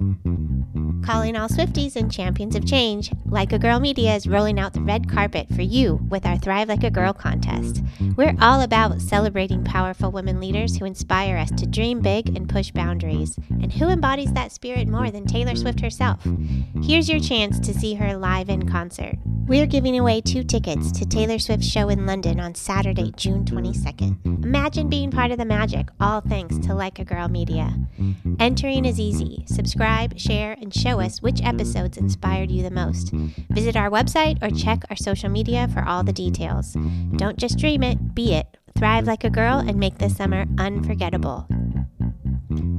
Calling all Swifties and champions of change, Like a Girl Media is rolling out the red carpet for you with our Thrive Like a Girl contest. We're all about celebrating powerful women leaders who inspire us to dream big and push boundaries. And who embodies that spirit more than Taylor Swift herself? Here's your chance to see her live in concert. We're giving away two tickets to Taylor Swift's show in London on Saturday, June 22nd. Imagine being part of the magic, all thanks to Like a Girl Media. Entering is easy. Subscribe, share, and show us which episodes inspired you the most. Visit our website or check our social media for all the details. Don't just dream it, be it. Thrive like a girl and make this summer unforgettable.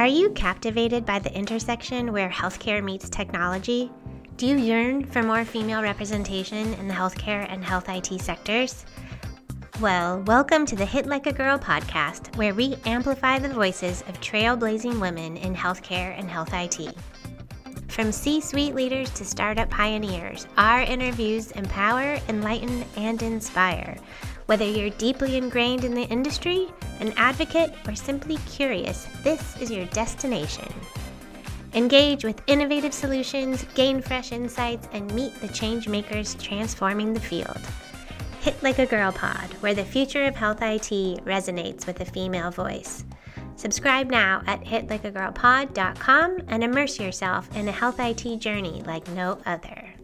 Are you captivated by the intersection where healthcare meets technology? Do you yearn for more female representation in the healthcare and health IT sectors? Well, welcome to the Hit Like a Girl podcast, where we amplify the voices of trailblazing women in healthcare and health IT. From C suite leaders to startup pioneers, our interviews empower, enlighten, and inspire. Whether you're deeply ingrained in the industry, an advocate, or simply curious, this is your destination. Engage with innovative solutions, gain fresh insights, and meet the change makers transforming the field. Hit Like a Girl Pod, where the future of health IT resonates with a female voice. Subscribe now at hitlikeagirlpod.com and immerse yourself in a health IT journey like no other.